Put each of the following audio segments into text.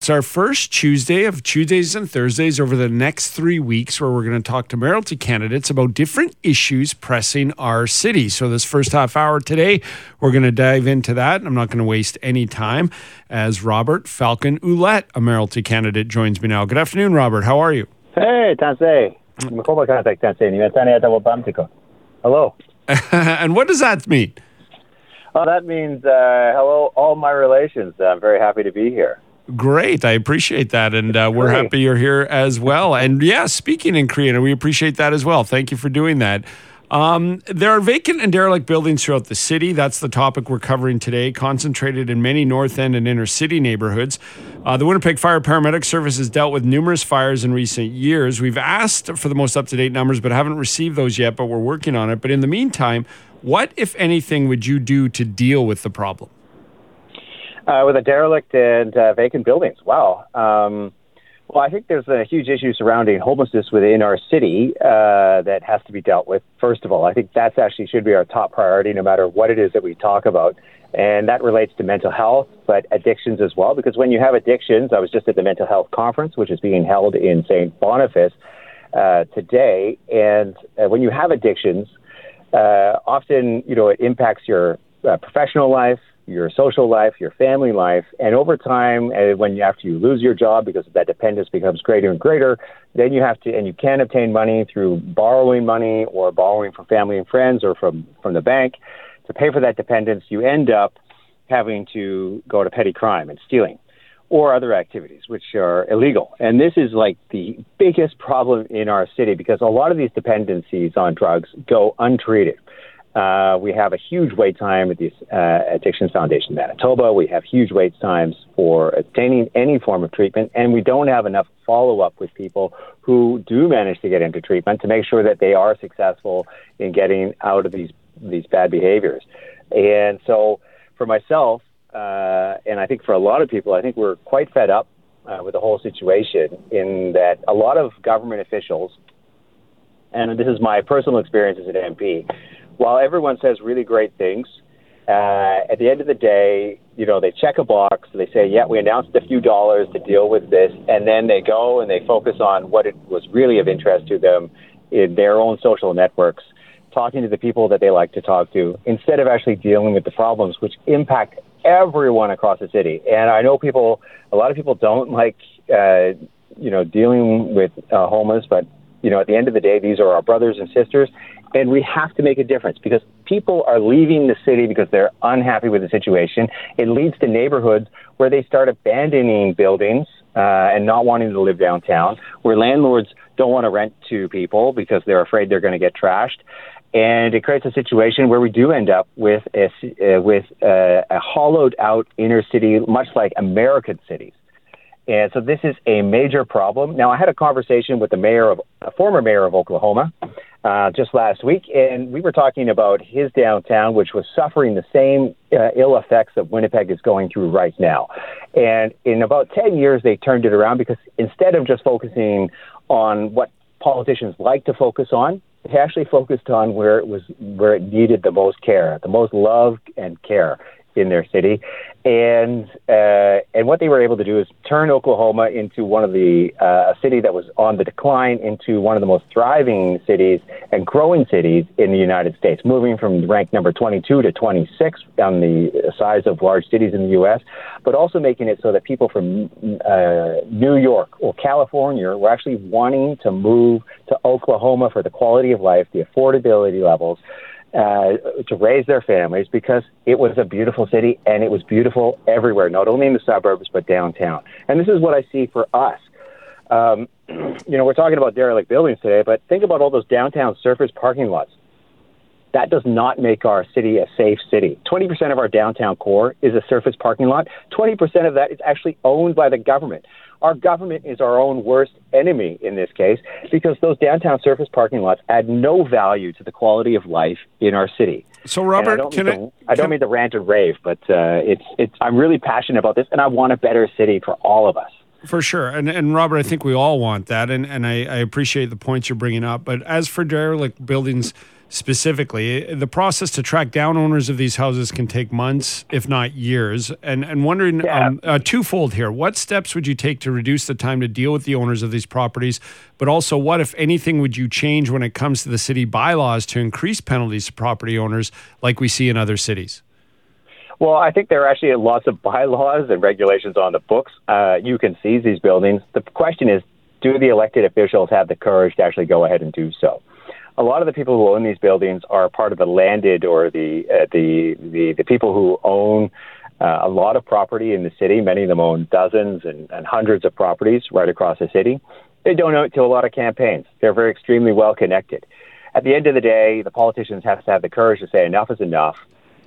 It's our first Tuesday of Tuesdays and Thursdays over the next three weeks, where we're going to talk to mayoralty candidates about different issues pressing our city. So, this first half hour today, we're going to dive into that. I'm not going to waste any time as Robert Falcon Ouellette, a mayoralty candidate, joins me now. Good afternoon, Robert. How are you? Hey, Tansi. Hello. and what does that mean? Oh, that means uh, hello, all my relations. I'm very happy to be here. Great. I appreciate that. And uh, we're Great. happy you're here as well. And yeah, speaking in Cree, we appreciate that as well. Thank you for doing that. Um, there are vacant and derelict buildings throughout the city. That's the topic we're covering today, concentrated in many North End and inner city neighborhoods. Uh, the Winnipeg Fire Paramedic Service has dealt with numerous fires in recent years. We've asked for the most up to date numbers, but haven't received those yet, but we're working on it. But in the meantime, what, if anything, would you do to deal with the problem? Uh, with a derelict and uh, vacant buildings. Wow. Um, well, I think there's a huge issue surrounding homelessness within our city uh, that has to be dealt with. First of all, I think that's actually should be our top priority, no matter what it is that we talk about. And that relates to mental health, but addictions as well. Because when you have addictions, I was just at the mental health conference, which is being held in St. Boniface uh, today. And uh, when you have addictions, uh, often you know it impacts your uh, professional life, your social life, your family life, and over time, uh, when after you lose your job because that dependence becomes greater and greater, then you have to and you can obtain money through borrowing money or borrowing from family and friends or from from the bank to pay for that dependence. You end up having to go to petty crime and stealing or other activities which are illegal. And this is like the biggest problem in our city because a lot of these dependencies on drugs go untreated. Uh, we have a huge wait time at the uh, Addictions Foundation Manitoba. We have huge wait times for obtaining any form of treatment, and we don't have enough follow up with people who do manage to get into treatment to make sure that they are successful in getting out of these these bad behaviors. And so, for myself, uh, and I think for a lot of people, I think we're quite fed up uh, with the whole situation in that a lot of government officials, and this is my personal experience as an MP, while everyone says really great things, uh, at the end of the day, you know, they check a box, they say, yeah, we announced a few dollars to deal with this, and then they go and they focus on what it was really of interest to them in their own social networks, talking to the people that they like to talk to, instead of actually dealing with the problems which impact everyone across the city. And I know people, a lot of people don't like, uh, you know, dealing with uh, homeless, but you know, at the end of the day, these are our brothers and sisters, and we have to make a difference because people are leaving the city because they're unhappy with the situation. It leads to neighborhoods where they start abandoning buildings uh, and not wanting to live downtown, where landlords don't want to rent to people because they're afraid they're going to get trashed. And it creates a situation where we do end up with a, uh, with a, a hollowed out inner city, much like American cities. And so this is a major problem. Now, I had a conversation with the mayor of a former mayor of Oklahoma uh, just last week, and we were talking about his downtown, which was suffering the same uh, ill effects that Winnipeg is going through right now. And in about 10 years, they turned it around because instead of just focusing on what politicians like to focus on, they actually focused on where it was where it needed the most care, the most love and care in their city, and uh, and what they were able to do is turn Oklahoma into one of the uh, a city that was on the decline into one of the most thriving cities and growing cities in the United States, moving from rank number 22 to 26 on the size of large cities in the U.S., but also making it so that people from uh, New York or California were actually wanting to move to Oklahoma for the quality of life, the affordability levels uh, to raise their families because it was a beautiful city and it was beautiful everywhere, not only in the suburbs but downtown. And this is what I see for us. Um, you know, we're talking about derelict buildings today, but think about all those downtown surface parking lots. That does not make our city a safe city. 20% of our downtown core is a surface parking lot. 20% of that is actually owned by the government. Our government is our own worst enemy in this case because those downtown surface parking lots add no value to the quality of life in our city. So, And Robert, I don't, can mean I, to, I don't can- mean to rant and rave, but uh, it's it's. I'm really passionate about this, and I want a better city for all of us. For sure. And, and Robert, I think we all want that. And, and I, I appreciate the points you're bringing up. But as for derelict buildings specifically. The process to track down owners of these houses can take months, if not years. And and wondering yeah. um, uh, twofold here: what steps would you take to reduce the time to deal with the owners of these properties? But also, what if anything would you change when it comes to the city bylaws to increase penalties to property owners, like we see in other cities? Well, I think there are actually lots of bylaws and regulations on the books. Uh, you can seize these buildings. The question is, do the elected officials have the courage to actually go ahead and do so? A lot of the people who own these buildings are part of the landed or the uh, the, the the people who own uh, a lot of property in the city. Many of them own dozens and, and hundreds of properties right across the city. They donate to a lot of campaigns. They're very extremely well connected. At the end of the day, the politicians have to have the courage to say enough is enough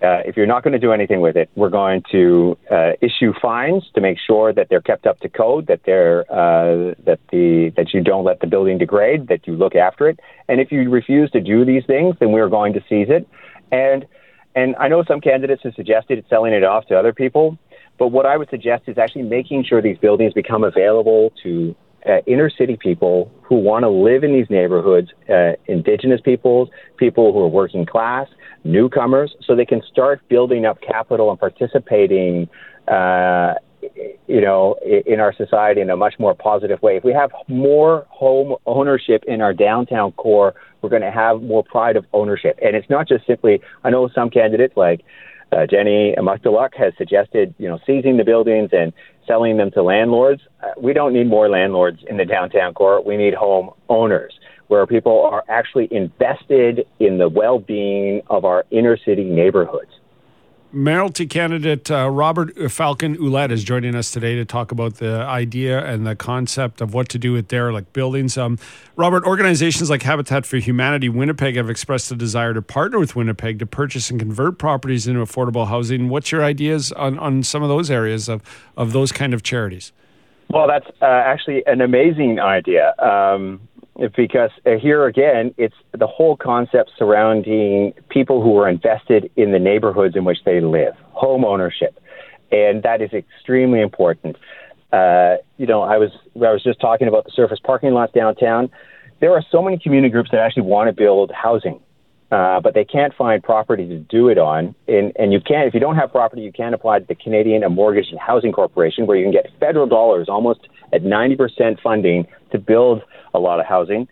uh, if you're not going to do anything with it, we're going to uh, issue fines to make sure that they're kept up to code, that they're uh, that the that you don't let the building degrade, that you look after it. And if you refuse to do these things, then we're going to seize it. And and I know some candidates have suggested selling it off to other people, but what I would suggest is actually making sure these buildings become available to uh, inner city people who want to live in these neighborhoods, uh, indigenous peoples, people who are working class, newcomers, so they can start building up capital and participating, uh, you know, in our society in a much more positive way. If we have more home ownership in our downtown core, we're going to have more pride of ownership. And it's not just simply, I know some candidates like uh, Jenny Motkaluk has suggested, you know, seizing the buildings and selling them to landlords. Uh, we don't need more landlords in the downtown core. We need home owners where people are actually invested in the well-being of our inner city neighborhoods. Mayoralty candidate uh, Robert Falcon Ouellette is joining us today to talk about the idea and the concept of what to do with derelict buildings. Um, Robert, organizations like Habitat for Humanity Winnipeg have expressed a desire to partner with Winnipeg to purchase and convert properties into affordable housing. What's your ideas on, on some of those areas of, of those kind of charities? Well, that's uh, actually an amazing idea. Um, because uh, here again, it's the whole concept surrounding people who are invested in the neighborhoods in which they live, home ownership, and that is extremely important. Uh, you know, I was I was just talking about the surface parking lots downtown. There are so many community groups that actually want to build housing, uh, but they can't find property to do it on. And, and you can't, if you don't have property, you can't apply to the Canadian Mortgage and Housing Corporation, where you can get federal dollars almost at 90% funding to build a lot of housing.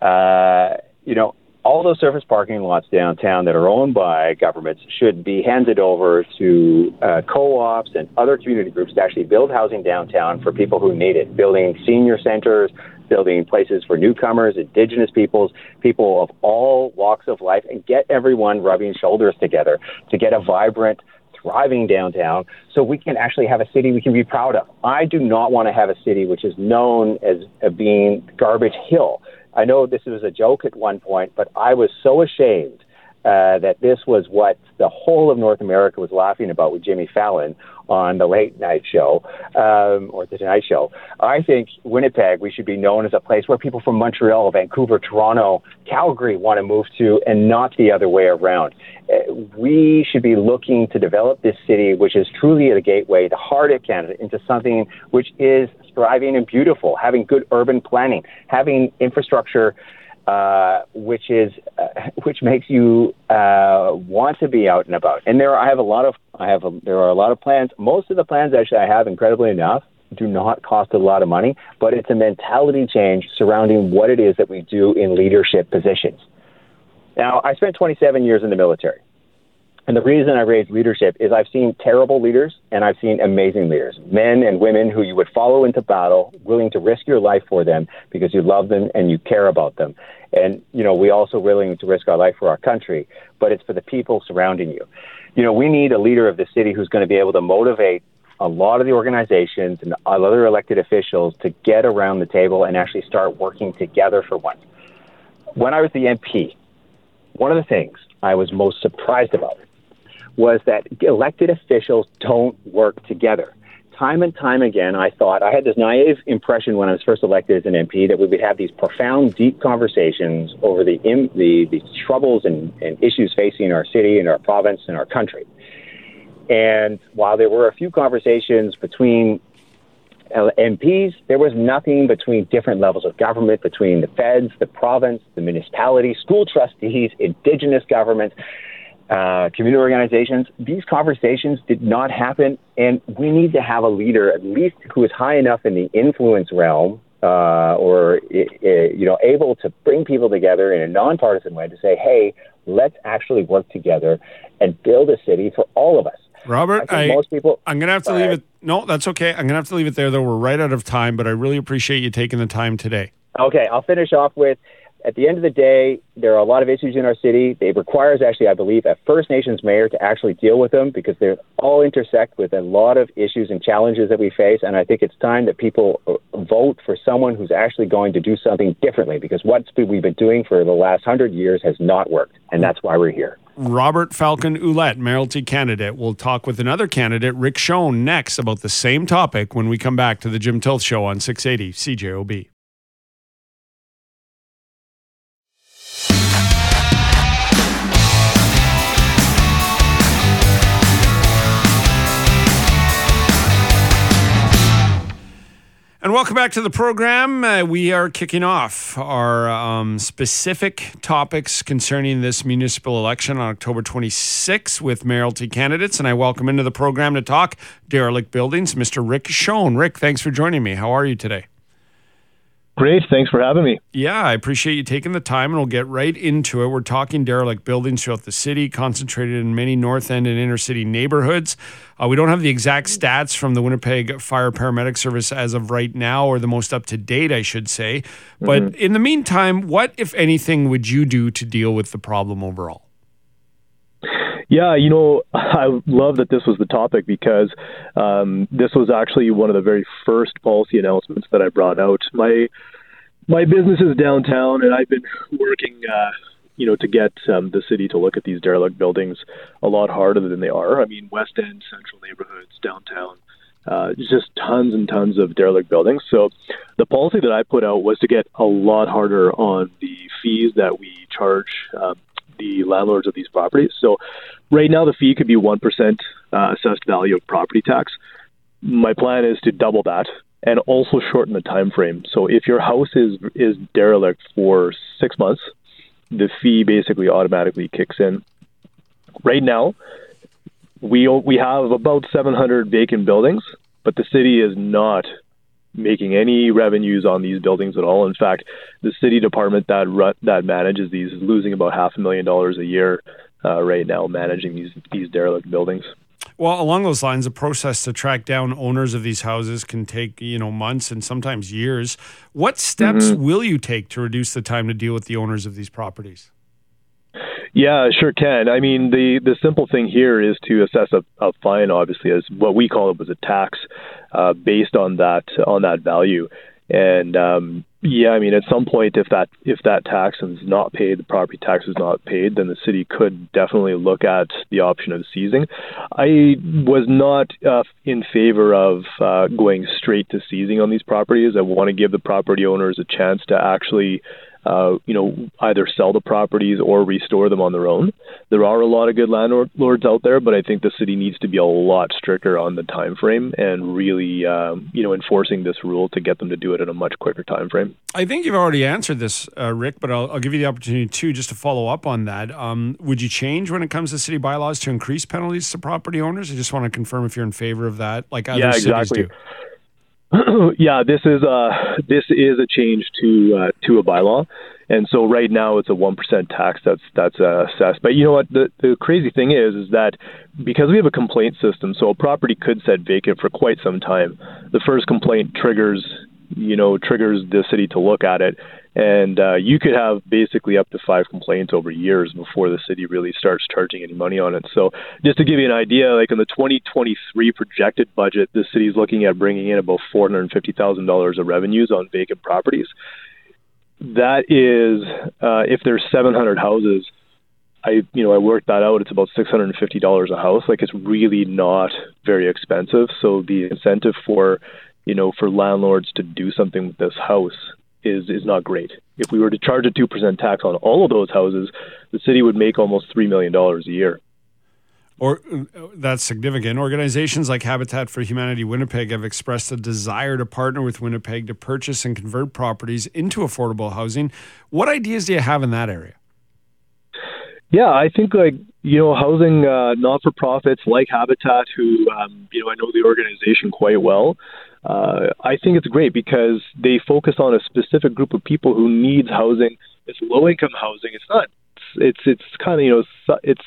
Uh, you know, all those surface parking lots downtown that are owned by governments should be handed over to uh, co-ops and other community groups to actually build housing downtown for people who need it, building senior centers, building places for newcomers, indigenous peoples, people of all walks of life, and get everyone rubbing shoulders together to get a vibrant, thriving downtown so we can actually have a city we can be proud of. I do not want to have a city which is known as being garbage hill. I know this was a joke at one point, but I was so ashamed uh, that this was what the whole of North America was laughing about with Jimmy Fallon on the late night show um, or the Tonight Show. I think Winnipeg, we should be known as a place where people from Montreal, Vancouver, Toronto, Calgary want to move to, and not the other way around. Uh, we should be looking to develop this city, which is truly a gateway, the heart of Canada, into something which is thriving and beautiful, having good urban planning, having infrastructure uh, which is uh, which makes you uh, want to be out and about. And there, are, I have a lot of I have a, there are a lot of plans. Most of the plans actually I have, incredibly enough, do not cost a lot of money, but it's a mentality change surrounding what it is that we do in leadership positions. Now, I spent 27 years in the military. And the reason I raised leadership is I've seen terrible leaders and I've seen amazing leaders, men and women who you would follow into battle, willing to risk your life for them because you love them and you care about them. And, you know, we also willing to risk our life for our country, but it's for the people surrounding you. You know, we need a leader of the city who's going to be able to motivate a lot of the organizations and other elected officials to get around the table and actually start working together for once. When I was the MP, one of the things I was most surprised about was that elected officials don't work together. Time and time again, I thought I had this naive impression when I was first elected as an MP that we would have these profound, deep conversations over the the, the troubles and, and issues facing our city and our province and our country. And while there were a few conversations between uh, MPs. There was nothing between different levels of government, between the feds, the province, the municipality, school trustees, indigenous governments, uh, community organizations. These conversations did not happen, and we need to have a leader, at least who is high enough in the influence realm, uh, or you know, able to bring people together in a nonpartisan way to say, "Hey, let's actually work together and build a city for all of us." Robert, I, I most people. I'm going to have to leave it. No, that's okay. I'm going to have to leave it there, though. We're right out of time, but I really appreciate you taking the time today. Okay, I'll finish off with at the end of the day, there are a lot of issues in our city. It requires actually, I believe, a First Nations mayor to actually deal with them because they all intersect with a lot of issues and challenges that we face. And I think it's time that people uh, vote for someone who's actually going to do something differently because what we've been doing for the last hundred years has not worked. And that's why we're here. Robert Falcon Ouellette, mayoralty candidate. We'll talk with another candidate, Rick Shone, next about the same topic when we come back to the Jim Tilth Show on 680 CJOB. And welcome back to the program. Uh, we are kicking off our um, specific topics concerning this municipal election on October 26 with mayoralty candidates. And I welcome into the program to talk derelict buildings, Mr. Rick Shone. Rick, thanks for joining me. How are you today? Great. Thanks for having me. Yeah, I appreciate you taking the time, and we'll get right into it. We're talking derelict buildings throughout the city, concentrated in many North End and inner city neighborhoods. Uh, we don't have the exact stats from the Winnipeg Fire Paramedic Service as of right now, or the most up to date, I should say. But mm-hmm. in the meantime, what, if anything, would you do to deal with the problem overall? Yeah, you know, I love that this was the topic because um, this was actually one of the very first policy announcements that I brought out. My my business is downtown, and I've been working, uh, you know, to get um, the city to look at these derelict buildings a lot harder than they are. I mean, West End, central neighborhoods, downtown. Uh, just tons and tons of derelict buildings. So the policy that I put out was to get a lot harder on the fees that we charge um, the landlords of these properties. So right now the fee could be 1% uh, assessed value of property tax. My plan is to double that and also shorten the time frame. So if your house is is derelict for 6 months, the fee basically automatically kicks in. Right now, we we have about 700 vacant buildings, but the city is not making any revenues on these buildings at all. In fact, the city department that run, that manages these is losing about half a million dollars a year uh, right now managing these these derelict buildings. Well, along those lines, the process to track down owners of these houses can take you know months and sometimes years. What steps mm-hmm. will you take to reduce the time to deal with the owners of these properties? Yeah, sure can. I mean, the the simple thing here is to assess a, a fine, obviously, as what we call it was a tax, uh, based on that on that value. And um, yeah, I mean, at some point, if that if that tax is not paid, the property tax is not paid, then the city could definitely look at the option of seizing. I was not uh, in favor of uh, going straight to seizing on these properties. I want to give the property owners a chance to actually uh, you know, either sell the properties or restore them on their own. There are a lot of good landlords out there, but I think the city needs to be a lot stricter on the time frame and really, um, you know, enforcing this rule to get them to do it in a much quicker time frame. I think you've already answered this, uh, Rick, but I'll, I'll, give you the opportunity too, just to follow up on that. Um, would you change when it comes to city bylaws to increase penalties to property owners? I just want to confirm if you're in favor of that, like other yeah, exactly. cities do. yeah, this is a this is a change to uh, to a bylaw, and so right now it's a one percent tax that's that's uh, assessed. But you know what? The the crazy thing is, is that because we have a complaint system, so a property could sit vacant for quite some time. The first complaint triggers you know triggers the city to look at it, and uh, you could have basically up to five complaints over years before the city really starts charging any money on it. So, just to give you an idea, like in the 2023 projected budget, the city is looking at bringing in about $450,000 of revenues on vacant properties. That is, uh, if there's 700 houses, I you know I worked that out. It's about six hundred and fifty dollars a house. Like it's really not very expensive. So the incentive for you know for landlords to do something with this house is is not great. If we were to charge a two percent tax on all of those houses, the city would make almost three million dollars a year. or uh, that's significant. Organizations like Habitat for Humanity Winnipeg have expressed a desire to partner with Winnipeg to purchase and convert properties into affordable housing. What ideas do you have in that area? Yeah, I think like you know, housing uh, not for profits like Habitat, who um, you know I know the organization quite well. Uh, I think it's great because they focus on a specific group of people who needs housing. It's low income housing. It's not. It's it's, it's kind of you know it's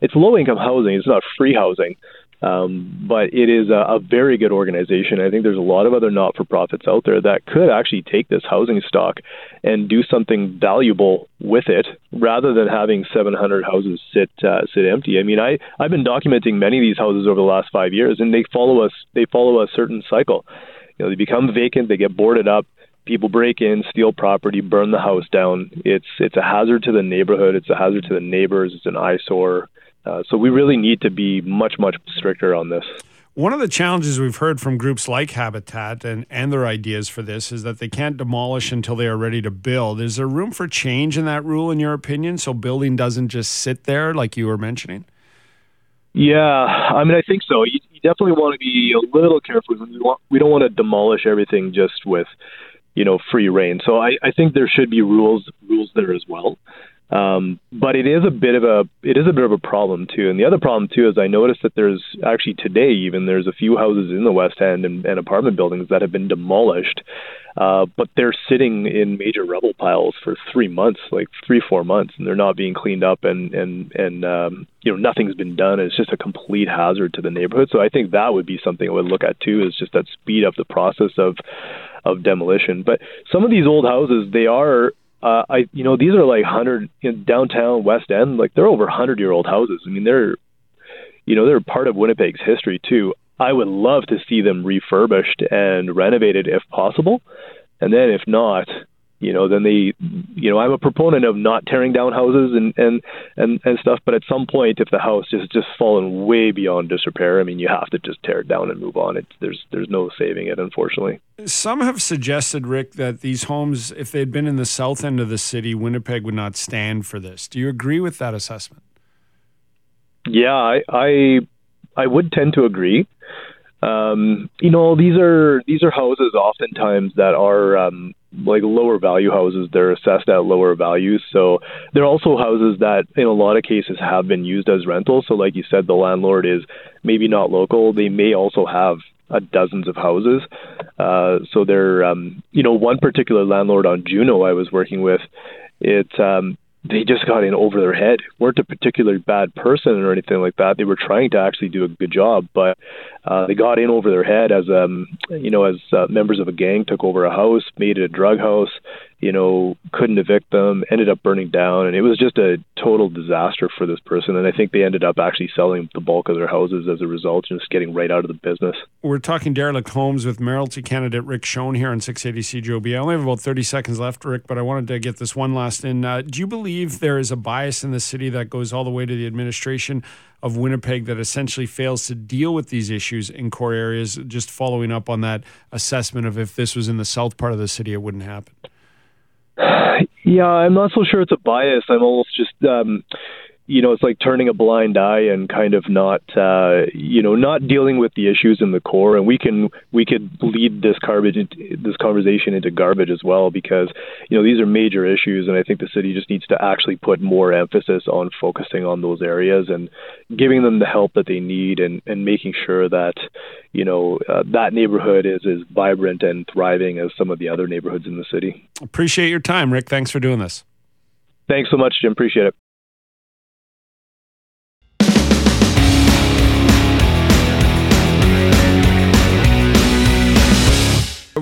it's low income housing. It's not free housing. Um, but it is a, a very good organization. I think there's a lot of other not for profits out there that could actually take this housing stock and do something valuable with it rather than having 700 houses sit uh, sit empty. I mean, I I've been documenting many of these houses over the last five years, and they follow us. They follow a certain cycle. You know, they become vacant, they get boarded up, people break in, steal property, burn the house down. It's it's a hazard to the neighborhood. It's a hazard to the neighbors. It's an eyesore. Uh, so we really need to be much, much stricter on this. One of the challenges we've heard from groups like Habitat and, and their ideas for this is that they can't demolish until they are ready to build. Is there room for change in that rule, in your opinion, so building doesn't just sit there like you were mentioning? Yeah, I mean, I think so. You, you definitely want to be a little careful. We, want, we don't want to demolish everything just with, you know, free reign. So I, I think there should be rules rules there as well. Um, but it is a bit of a it is a bit of a problem too. And the other problem too is I noticed that there's actually today even there's a few houses in the West End and, and apartment buildings that have been demolished, uh, but they're sitting in major rubble piles for three months, like three four months, and they're not being cleaned up and and and um, you know nothing's been done. It's just a complete hazard to the neighborhood. So I think that would be something I would look at too. Is just that speed up the process of of demolition. But some of these old houses, they are uh, I you know these are like hundred in downtown West End, like they're over hundred year old houses. I mean they're you know they're part of Winnipeg's history too. I would love to see them refurbished and renovated if possible, and then if not, you know, then they, you know, I'm a proponent of not tearing down houses and and and and stuff. But at some point, if the house is just fallen way beyond disrepair, I mean, you have to just tear it down and move on. It there's there's no saving it, unfortunately. Some have suggested, Rick, that these homes, if they'd been in the south end of the city, Winnipeg would not stand for this. Do you agree with that assessment? Yeah, I I, I would tend to agree. Um, you know, these are these are houses oftentimes that are um, like lower value houses they're assessed at lower values. So they're also houses that in a lot of cases have been used as rentals. So like you said the landlord is maybe not local. They may also have uh, dozens of houses. Uh, so they're um, you know one particular landlord on Juno I was working with it um, they just got in over their head. weren't a particularly bad person or anything like that. They were trying to actually do a good job, but uh, they got in over their head as um you know as uh, members of a gang took over a house, made it a drug house, you know, couldn't evict them, ended up burning down, and it was just a total disaster for this person. And I think they ended up actually selling the bulk of their houses as a result, just getting right out of the business. We're talking derelict homes with mayoralty candidate Rick Shone here on 680 CJOB. I only have about 30 seconds left, Rick, but I wanted to get this one last in. Uh, do you believe there is a bias in the city that goes all the way to the administration of Winnipeg that essentially fails to deal with these issues in core areas? Just following up on that assessment of if this was in the south part of the city, it wouldn't happen. Yeah, I'm not so sure it's a bias. I'm almost just um, you know, it's like turning a blind eye and kind of not, uh, you know, not dealing with the issues in the core. And we can we could lead this garbage, this conversation into garbage as well because you know these are major issues, and I think the city just needs to actually put more emphasis on focusing on those areas and giving them the help that they need, and and making sure that you know uh, that neighborhood is as vibrant and thriving as some of the other neighborhoods in the city. Appreciate your time, Rick. Thanks for doing this. Thanks so much, Jim. Appreciate it.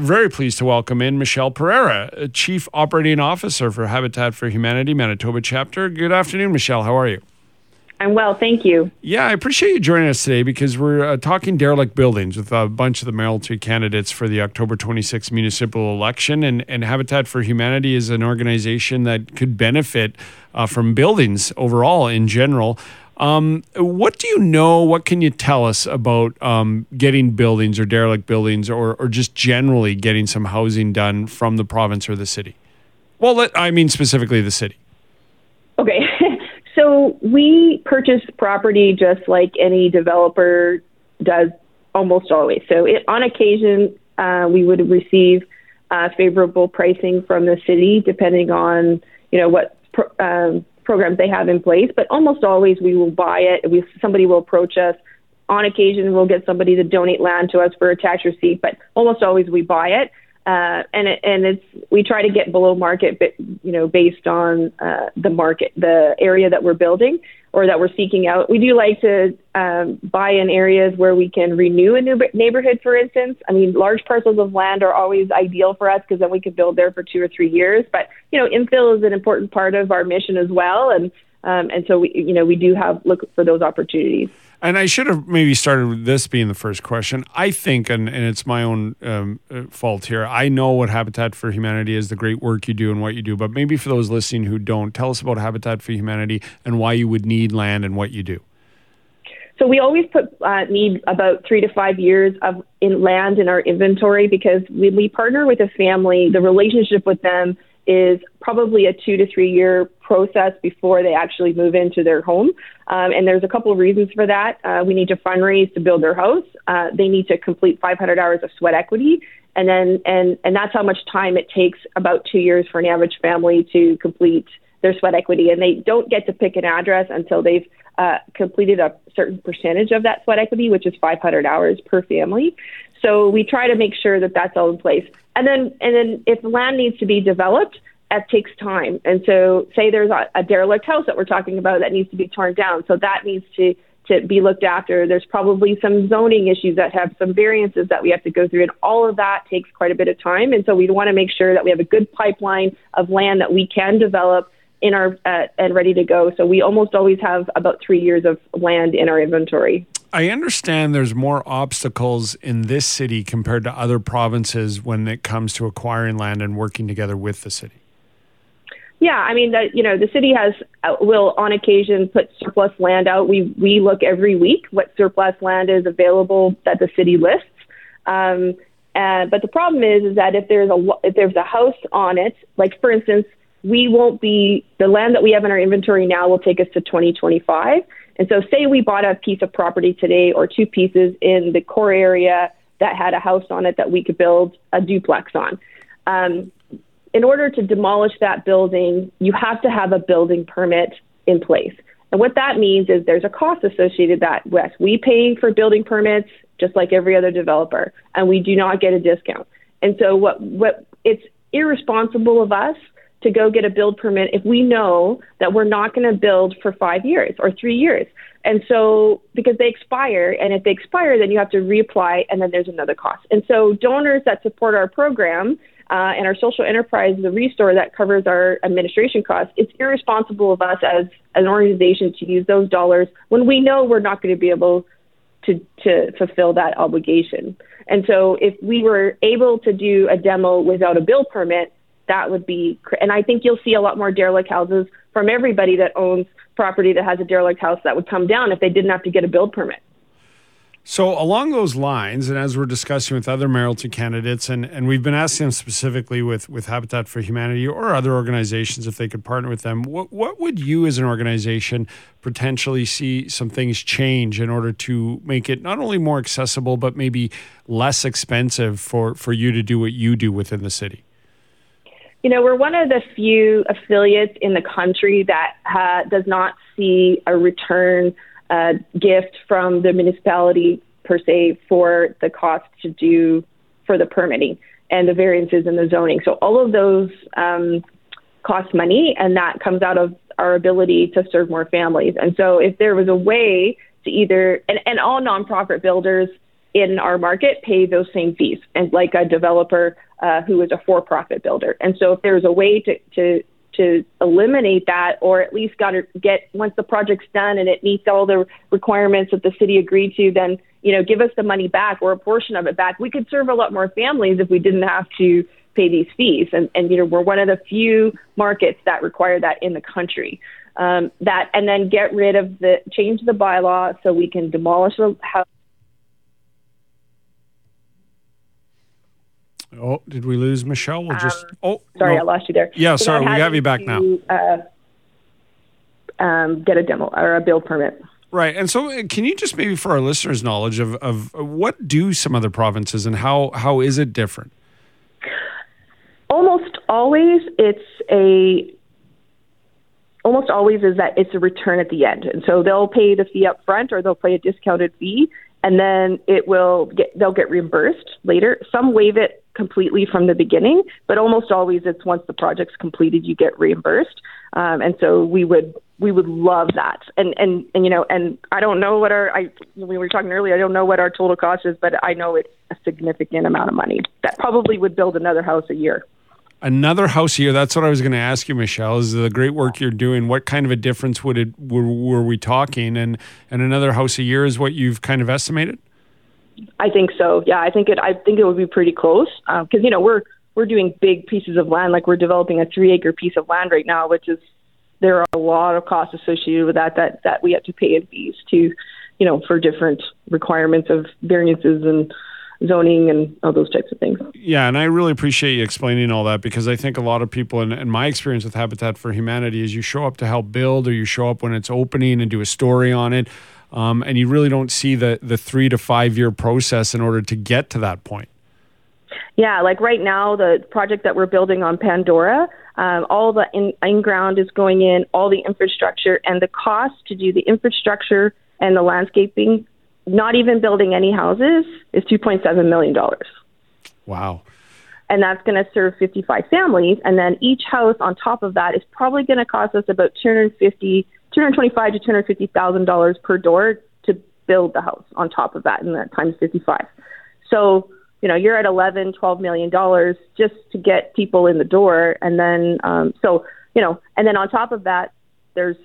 Very pleased to welcome in Michelle Pereira, Chief Operating Officer for Habitat for Humanity Manitoba chapter. Good afternoon, Michelle. How are you? I'm well, thank you. Yeah, I appreciate you joining us today because we're uh, talking derelict buildings with a bunch of the mayoralty candidates for the October 26th municipal election. And, and Habitat for Humanity is an organization that could benefit uh, from buildings overall in general. Um, what do you know? What can you tell us about um, getting buildings or derelict buildings or, or just generally getting some housing done from the province or the city? Well, let, I mean specifically the city. Okay. so we purchase property just like any developer does almost always. So it, on occasion, uh, we would receive uh, favorable pricing from the city, depending on you know what um, programs they have in place. But almost always, we will buy it. We, somebody will approach us. On occasion, we'll get somebody to donate land to us for a tax receipt, but almost always we buy it. Uh, and it, and it's we try to get below market, but you know, based on uh, the market, the area that we're building or that we're seeking out. We do like to um, buy in areas where we can renew a new neighborhood, for instance. I mean, large parcels of land are always ideal for us because then we could build there for two or three years. But you know, infill is an important part of our mission as well, and um, and so we you know we do have look for those opportunities. And I should have maybe started with this being the first question. I think, and, and it's my own um, uh, fault here, I know what Habitat for Humanity is, the great work you do and what you do. But maybe for those listening who don't, tell us about Habitat for Humanity and why you would need land and what you do. So we always put uh, need about three to five years of in land in our inventory because when we partner with a family, the relationship with them is probably a two to three year process before they actually move into their home. Um, and there's a couple of reasons for that. Uh, we need to fundraise to build their house. Uh, they need to complete 500 hours of sweat equity. And then, and, and that's how much time it takes about two years for an average family to complete their sweat equity. And they don't get to pick an address until they've uh, completed a certain percentage of that sweat equity, which is 500 hours per family. So we try to make sure that that's all in place. And then, and then if land needs to be developed, that takes time. And so, say there's a, a derelict house that we're talking about that needs to be torn down. So that needs to to be looked after. There's probably some zoning issues that have some variances that we have to go through, and all of that takes quite a bit of time. And so we want to make sure that we have a good pipeline of land that we can develop in our uh, and ready to go. So we almost always have about three years of land in our inventory. I understand there's more obstacles in this city compared to other provinces when it comes to acquiring land and working together with the city. Yeah, I mean, the, you know, the city has uh, will on occasion put surplus land out. We we look every week what surplus land is available that the city lists. Um, uh, but the problem is, is that if there's a if there's a house on it, like for instance, we won't be the land that we have in our inventory now will take us to 2025. And so, say we bought a piece of property today or two pieces in the core area that had a house on it that we could build a duplex on. Um, in order to demolish that building, you have to have a building permit in place. And what that means is there's a cost associated that with we pay for building permits just like every other developer, and we do not get a discount. And so what what it's irresponsible of us to go get a build permit if we know that we're not going to build for five years or three years. And so, because they expire, and if they expire, then you have to reapply, and then there's another cost. And so, donors that support our program uh, and our social enterprise, the restore that covers our administration costs, it's irresponsible of us as an organization to use those dollars when we know we're not going to be able to, to fulfill that obligation. And so if we were able to do a demo without a bill permit, that would be, and I think you'll see a lot more derelict houses from everybody that owns property that has a derelict house that would come down if they didn't have to get a build permit. So, along those lines, and as we're discussing with other mayoralty candidates, and, and we've been asking them specifically with, with Habitat for Humanity or other organizations if they could partner with them, what, what would you as an organization potentially see some things change in order to make it not only more accessible, but maybe less expensive for, for you to do what you do within the city? You know, we're one of the few affiliates in the country that uh, does not see a return uh, gift from the municipality per se for the cost to do for the permitting and the variances in the zoning. So all of those um, cost money, and that comes out of our ability to serve more families. And so if there was a way to either, and, and all nonprofit builders in our market pay those same fees, and like a developer uh, who is a for-profit builder. And so if there's a way to, to to eliminate that, or at least got to get once the project's done and it meets all the requirements that the city agreed to, then you know give us the money back or a portion of it back. We could serve a lot more families if we didn't have to pay these fees, and and you know we're one of the few markets that require that in the country. Um, that and then get rid of the change the bylaw so we can demolish the house Oh, did we lose Michelle? We'll just. Um, oh, sorry, no. I lost you there. Yeah, so sorry, we have you back to, now. Uh, um, get a demo or a build permit. Right. And so, uh, can you just maybe for our listeners' knowledge of, of what do some other provinces and how, how is it different? Almost always, it's a almost always is that it's a return at the end, and so they'll pay the fee up front or they'll pay a discounted fee, and then it will get they'll get reimbursed later. Some waive it completely from the beginning, but almost always it's once the project's completed you get reimbursed. Um, and so we would we would love that. And and and you know, and I don't know what our I we were talking earlier. I don't know what our total cost is, but I know it's a significant amount of money that probably would build another house a year. Another house a year. That's what I was going to ask you, Michelle. Is the great work you're doing? What kind of a difference would it were, were we talking? And and another house a year is what you've kind of estimated. I think so. Yeah, I think it. I think it would be pretty close because um, you know we're we're doing big pieces of land. Like we're developing a three acre piece of land right now, which is there are a lot of costs associated with that that that we have to pay in fees to, you know, for different requirements of variances and zoning and all those types of things. Yeah, and I really appreciate you explaining all that because I think a lot of people, and, and, my experience with Habitat for Humanity is you show up to help build or you show up when it's opening and do a story on it. Um, and you really don't see the, the three to five year process in order to get to that point. Yeah, like right now, the project that we're building on Pandora, um, all the in, in ground is going in, all the infrastructure, and the cost to do the infrastructure and the landscaping, not even building any houses, is $2.7 million. Wow. And that's going to serve 55 families. And then each house on top of that is probably going to cost us about 250 225 to 250,000 dollars per door to build the house on top of that, and that times 55. So you know you're at 11 12 million dollars just to get people in the door and then um so you know and then on top of that there's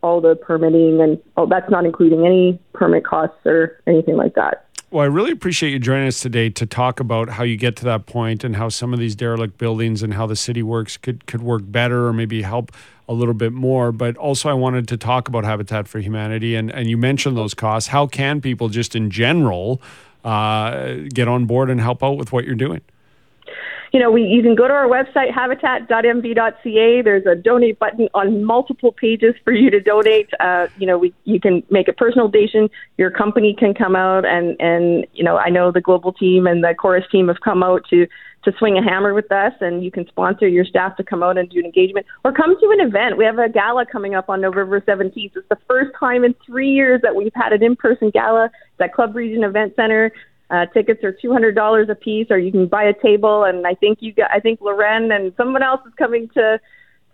all the permitting and oh that's not including any permit costs or anything like that well, I really appreciate you joining us today to talk about how you get to that point and how some of these derelict buildings and how the city works could could work better or maybe help a little bit more. But also, I wanted to talk about Habitat for Humanity and and you mentioned those costs. How can people just in general uh, get on board and help out with what you're doing? You know, we, you can go to our website, habitat.mb.ca. There's a donate button on multiple pages for you to donate. Uh, you know, we, you can make a personal donation. Your company can come out and, and, you know, I know the global team and the Corus team have come out to to swing a hammer with us, and you can sponsor your staff to come out and do an engagement or come to an event. We have a gala coming up on November 17th. It's the first time in three years that we've had an in person gala at Club Regent Event Center. Uh, tickets are two hundred dollars a piece, or you can buy a table. And I think you got, I think Loren and someone else is coming to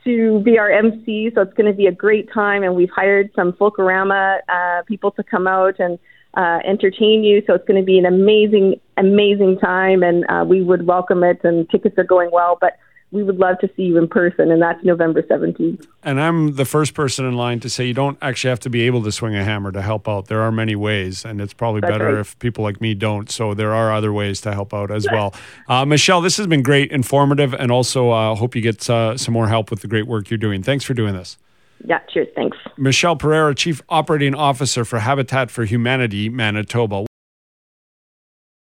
to be our MC, so it's going to be a great time. And we've hired some Folklorama uh, people to come out and uh, entertain you. So it's going to be an amazing, amazing time, and uh, we would welcome it. And tickets are going well, but we would love to see you in person, and that's November 17th. And I'm the first person in line to say you don't actually have to be able to swing a hammer to help out. There are many ways, and it's probably that's better right. if people like me don't. So there are other ways to help out as well. Uh, Michelle, this has been great, informative, and also uh, hope you get uh, some more help with the great work you're doing. Thanks for doing this. Yeah, cheers. Thanks. Michelle Pereira, Chief Operating Officer for Habitat for Humanity Manitoba.